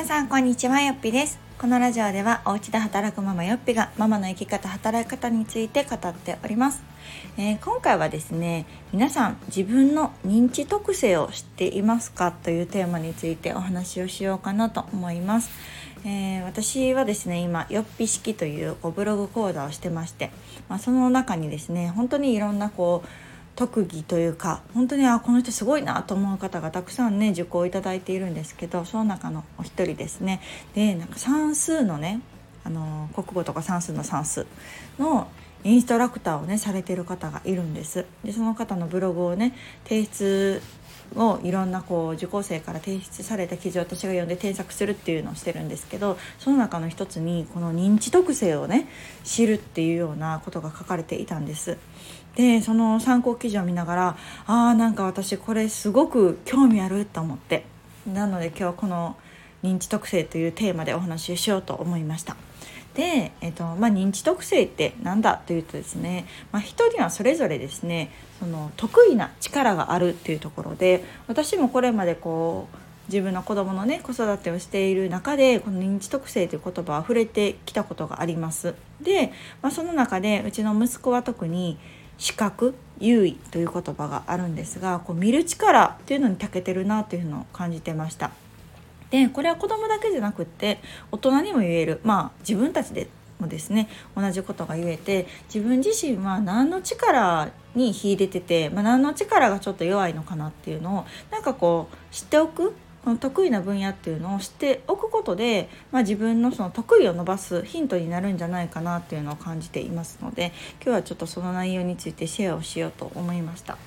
皆さんこんにちはよっぴです。このラジオではお家で働くママよっぴがママの生き方働き方について語っております、えー、今回はですね皆さん自分の認知特性を知っていますか？というテーマについてお話をしようかなと思います。えー、私はですね今よっぴ式というブログ講座をしてまして、まあ、その中にですね本当にいろんなこう特技というか本当にあこの人すごいなと思う方がたくさんね受講いただいているんですけどその中のお一人ですねでなんか算数のねあの国語とか算数の算数のインストラクターをねされてる方がいるんですでその方のブログをね提出をいろんなこう受講生から提出された記事を私が読んで添削するっていうのをしてるんですけどその中の一つにこの認知特性をね知るっていうようなことが書かれていたんです。でその参考記事を見ながらあーなんか私これすごく興味あると思ってなので今日はこの認知特性というテーマでお話ししようと思いました。で、えっとまあ、認知特性って何だというとですね、まあ、人にはそれぞれですねその得意な力があるっていうところで私もこれまでこう自分の子供のね子育てをしている中でこの認知特性という言葉は触れてきたことがあります。で、まあ、その中でうちの息子は特に視覚優位という言葉があるんですがこう見る力っていうのに長けてるなというのを感じてました。でこれは子供だけじゃなくって大人にも言えるまあ自分たちでもですね同じことが言えて自分自身は何の力に秀でてて、まあ、何の力がちょっと弱いのかなっていうのをなんかこう知っておくこの得意な分野っていうのを知っておくことで、まあ、自分のその得意を伸ばすヒントになるんじゃないかなっていうのを感じていますので今日はちょっとその内容についてシェアをしようと思いました。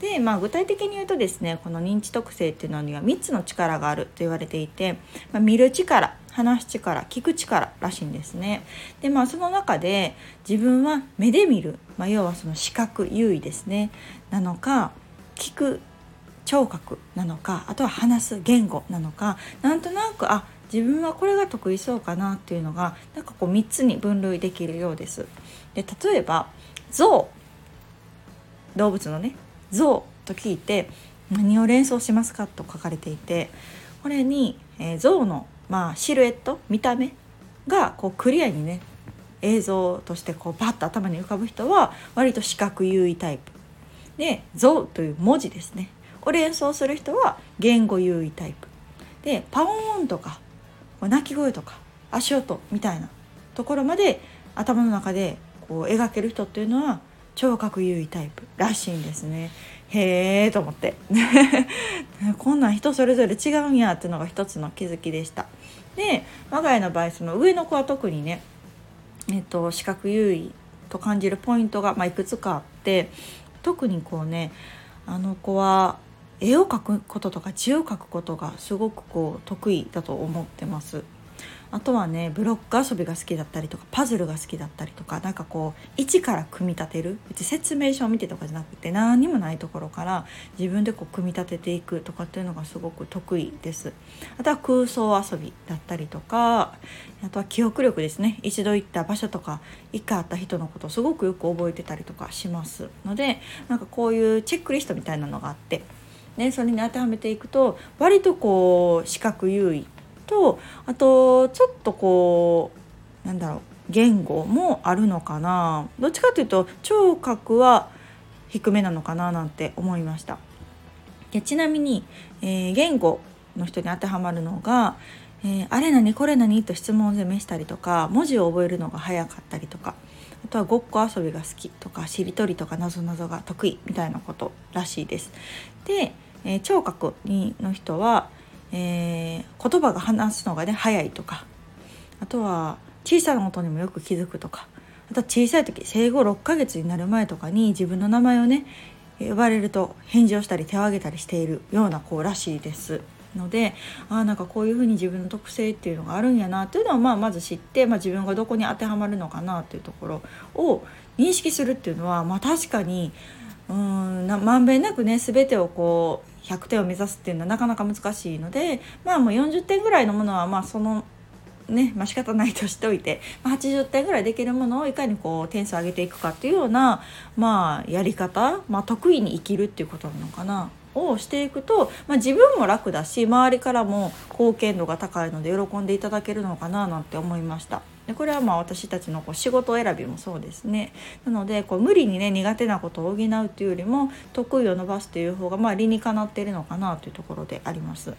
で、まあ、具体的に言うとですねこの認知特性っていうのには3つの力があると言われていて、まあ、見る力話す力聞く力らしいんですね。でまあその中で自分は目で見る、まあ、要はその視覚優位ですねなのか聞く聴覚なのかあとは話す言語なのかなんとなくあ自分はこれが得意そうかなっていうのがなんかこう3つに分類できるようです。で例えば象動物のね象と聞いて何を連想しますかと書かれていてこれに、えー、象の、まあ、シルエット見た目がこうクリアにね映像としてこうバッと頭に浮かぶ人は割と視覚優位タイプ。で「象」という文字ですね。を連想する人は言語優位タイプ。でパオーンとか鳴き声とか足音みたいなところまで頭の中でこう描ける人っていうのは聴覚優位タイプらしいんですね。へえと思って。こんなん人それぞれ違うんやっていうのが一つの気づきでした。で我が家の場合その上の子は特にねえっと視覚優位と感じるポイントが、まあ、いくつかあって特にこうねあの子は絵を描くこととか字を書くことがすごくこう得意だと思ってます。あとはねブロック遊びが好きだったりとかパズルが好きだったりとか何かこう一から組み立てる別に説明書を見てとかじゃなくて何にもないところから自分でこう組み立てていくとかっていうのがすごく得意です。あとは空想遊びだったりとかあとは記憶力ですね。一度行った場所とか一回会った人のことをすごくよく覚えてたりとかしますのでなんかこういうチェックリストみたいなのがあってね、それに当てはめていくと割とこう視覚優位とあとちょっとこうなんだろう言語もあるのかなどっちかというと聴覚は低めなのかななんて思いましたでちなみに、えー、言語の人に当てはまるのが「えー、あれ何これ何?」と質問攻めしたりとか文字を覚えるのが早かったりとかあとはごっこ遊びが好きとかしりとりとかなぞなぞが得意みたいなことらしいです。で、えー、聴覚の人はえー、言葉が話すのがね早いとかあとは小さな音にもよく気づくとかあとは小さい時生後6ヶ月になる前とかに自分の名前をね呼ばれると返事をしたり手を挙げたりしているような子らしいですのであなんかこういうふうに自分の特性っていうのがあるんやなというのはまあまず知って、まあ、自分がどこに当てはまるのかなというところを認識するっていうのは、まあ、確かにうんまんべんなくね全てをこう100点を目指すっていうのはなかなか難しいのでまあもう40点ぐらいのものはまあそのねまあ仕方ないとしておいて、まあ、80点ぐらいできるものをいかにこう点数上げていくかっていうようなまあやり方、まあ、得意に生きるっていうことなのかな。をしていくと、まあ、自分も楽だし周りからも貢献度が高いので喜んでいただけるのかななんて思いました。でこれはまあ私たちのこう仕事選びもそうですねなのでこう無理にね苦手なことを補うっていうよりも得意を伸ばすという方がまあ理にかなっているのかなというところであります。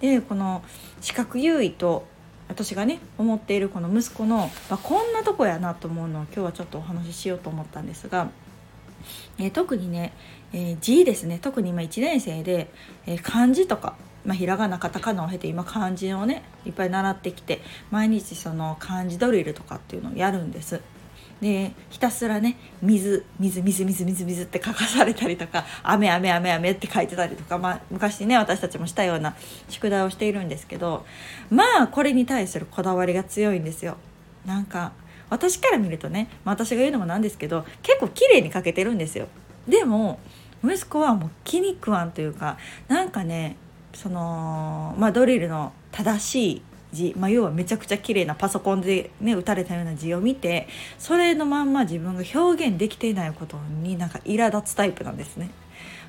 でこの視覚優位と私がね思っているこの息子の、まあ、こんなとこやなと思うのを今日はちょっとお話ししようと思ったんですが、えー、特にね、えー、字ですね特に今1年生で、えー、漢字とかまあ、ひらがなカタカナを経て今漢字をねいっぱい習ってきて毎日その漢字ドリルとかっていうのをやるんです。でひたすらね水水水水水水って書かされたりとか雨雨雨雨って書いてたりとか、まあ、昔ね私たちもしたような宿題をしているんですけどまあこれに対するこだわりが強いんですよ。なんか私から見るとね、まあ、私が言うのもなんですけど結構綺麗に書けてるんですよ。でも息子はもう気に食わんというかなんかねその、まあ、ドリルの正しい字、まあ、要はめちゃくちゃ綺麗なパソコンで、ね、打たれたような字を見てそれのまんま自分が表現できていないことになんか苛立つタイプなんですね。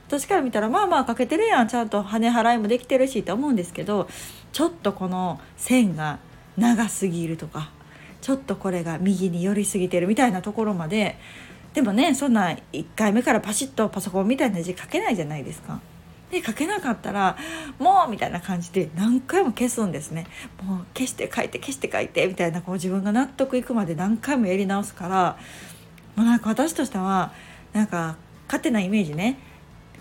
私から見たらまあまあ書けてるやんちゃんと跳ね払いもできてるしって思うんですけどちょっとこの線が長すぎるとかちょっとこれが右に寄りすぎてるみたいなところまででもねそんな1回目からパシッとパソコンみたいな字書けないじゃないですか。で書けなかったら「もう!」みたいな感じで何回も消すんですね。もう消して書いて消して書いてみたいなこう自分が納得いくまで何回もやり直すからもうなんか私としてはなんか勝手なイメージね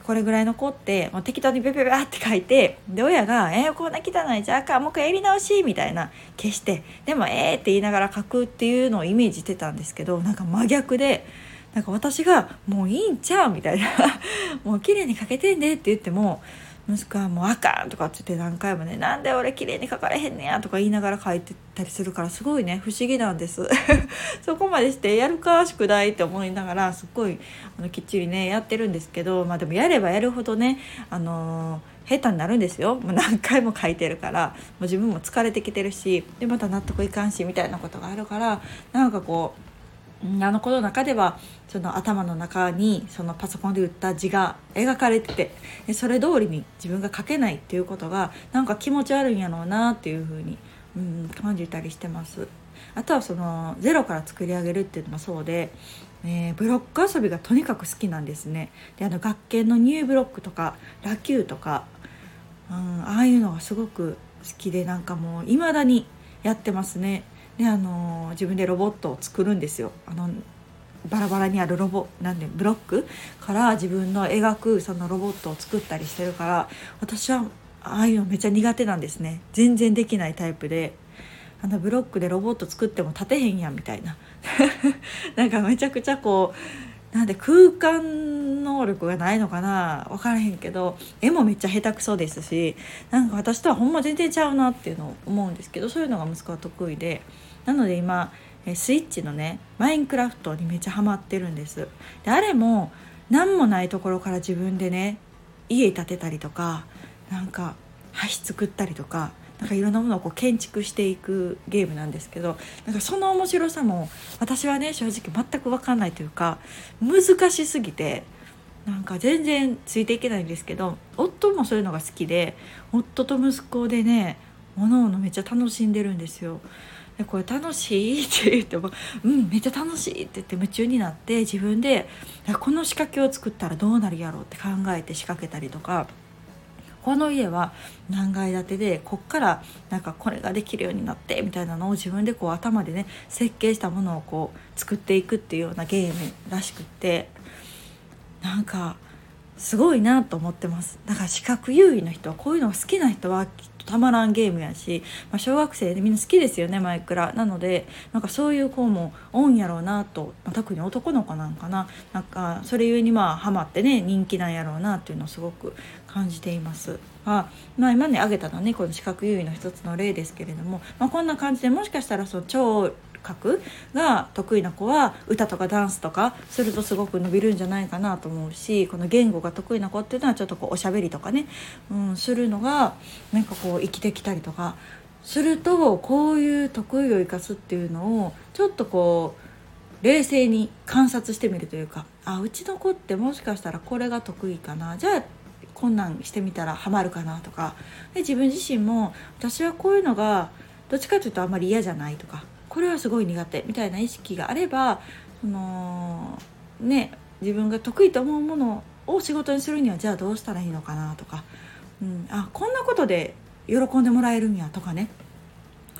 これぐらいの子ってもう適当にベベベって書いてで親が「えー、こんな汚いじゃあかもう一回やり直し」みたいな消してでも「えー」って言いながら書くっていうのをイメージしてたんですけどなんか真逆で。なんか私が「もういいんちゃう」みたいな「もう綺麗に書けてんで」って言っても息子は「もうあかん」とかって言って何回もね「なんで俺綺麗に描かれへんねや」とか言いながら書いてたりするからすごいね不思議なんです。そこまでしてやるか宿題って思いながらすっごいあのきっちりねやってるんですけどまあでもやればやるほどねあのー、下手になるんですよ。もう何回も書いてるからもう自分も疲れてきてるしでまた納得いかんしみたいなことがあるからなんかこうあの子の中ではその頭の中にそのパソコンで打った字が描かれててそれ通りに自分が書けないっていうことがなんか気持ち悪いんやろうなっていうふうに、うん、感じたりしてます。あとはそのゼロから作り上げるっていうのもそうで、えー、ブロック遊びがとにかく好きなんですね。であの学研のニューブロックとかラキューとか、うん、ああいうのがすごく好きでなんかもう未だにやってますね。であの自分でロボットを作るんですよ。あのバラバラにあるロボなんでブロックから自分の描くそのロボットを作ったりしてるから私はああいうのめっちゃ苦手なんですね。全然できないタイプで。あのブロックでロボット作っても立てへんやんみたいな。なんかめちゃくちゃこうなんで空間能力がないのかな？分からへんけど絵もめっちゃ下手くそですしなんか私とはほんま全然ちゃうなっていうのを思うんですけどそういうのが息子は得意でなので今スイッチのねマインクラフトにめっちゃハマってるんです。であれも何もないところから自分でね家建てたりとかなんか橋作ったりとかなんかいろんなものをこう建築していくゲームなんですけどなんかその面白さも私はね正直全く分かんないというか難しすぎてなんか全然ついていけないんですけど夫もそういうのが好きで夫と息子でねおのめっちゃ楽しんでるんですよ。でこれ楽しいって言っても「うんめっちゃ楽しい」って言って夢中になって自分でこの仕掛けを作ったらどうなるやろうって考えて仕掛けたりとか。この家は何階建てでこっからなんかこれができるようになってみたいなのを自分でこう頭でね設計したものをこう作っていくっていうようなゲームらしくってなんかすごいなと思ってます。だから視覚優位の人はこういうのが好きな人はきっとたまらんゲームやし、まあ、小学生でみんな好きですよねマイクラなのでなんかそういう子も多いんやろうなと、まあ、特に男の子なんかな。なんかそれゆえにまあハマってね人気なんやろうなっていうのをすごく感じています。あまあ、今ね挙げたのはねこの視覚優位の一つの例ですけれども、まあ、こんな感じでもしかしたらその超くが得意な子は歌とかダンスとかするとすごく伸びるんじゃないかなと思うしこの言語が得意な子っていうのはちょっとこうおしゃべりとかね、うん、するのがなんかこう生きてきたりとかするとこういう得意を生かすっていうのをちょっとこう冷静に観察してみるというかあうちの子ってもしかしたらこれが得意かな。じゃあこんなんしてみたらハマるかなとか。で自分自身も私はこういうのがどっちかというとあんまり嫌じゃないとか。これはすごい苦手みたいな意識があればそのね自分が得意と思うものを仕事にするにはじゃあどうしたらいいのかなとか、うん、あこんなことで喜んでもらえるんやとかね。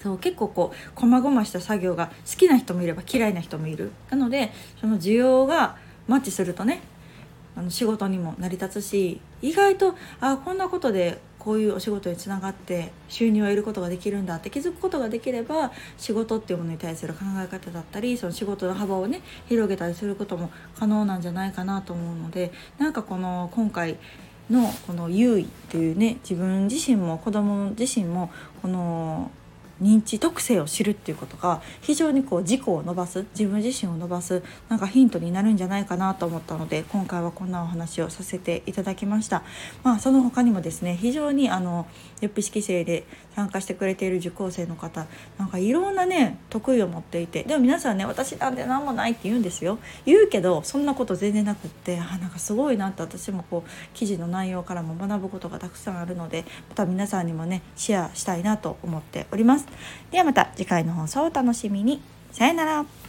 そう結構こう細々した作業が好きな人もいれば嫌いな人もいる。なのでその需要がマッチするとねあの仕事にも成り立つし意外とあこんなことでこういうお仕事につながって収入を得ることができるんだって気づくことができれば仕事っていうものに対する考え方だったりその仕事の幅をね広げたりすることも可能なんじゃないかなと思うのでなんかこの今回のこの優位っていうね自分自身も子供自身もこの認知特性を知るっていうことが非常にこう自己を伸ばす自分自身を伸ばすなんかヒントになるんじゃないかなと思ったので今回はこんなお話をさせていただきました。まあ、その他にもですね非常にあのよっぴ式生で参加してくれている受講生の方なんかいろんなね得意を持っていてでも皆さんね私なんて何もないって言うんですよ言うけどそんなこと全然なくってあなんかすごいなって私もこう記事の内容からも学ぶことがたくさんあるのでまた皆さんにもねシェアしたいなと思っております。ではまた次回の放送をお楽しみに。さよなら。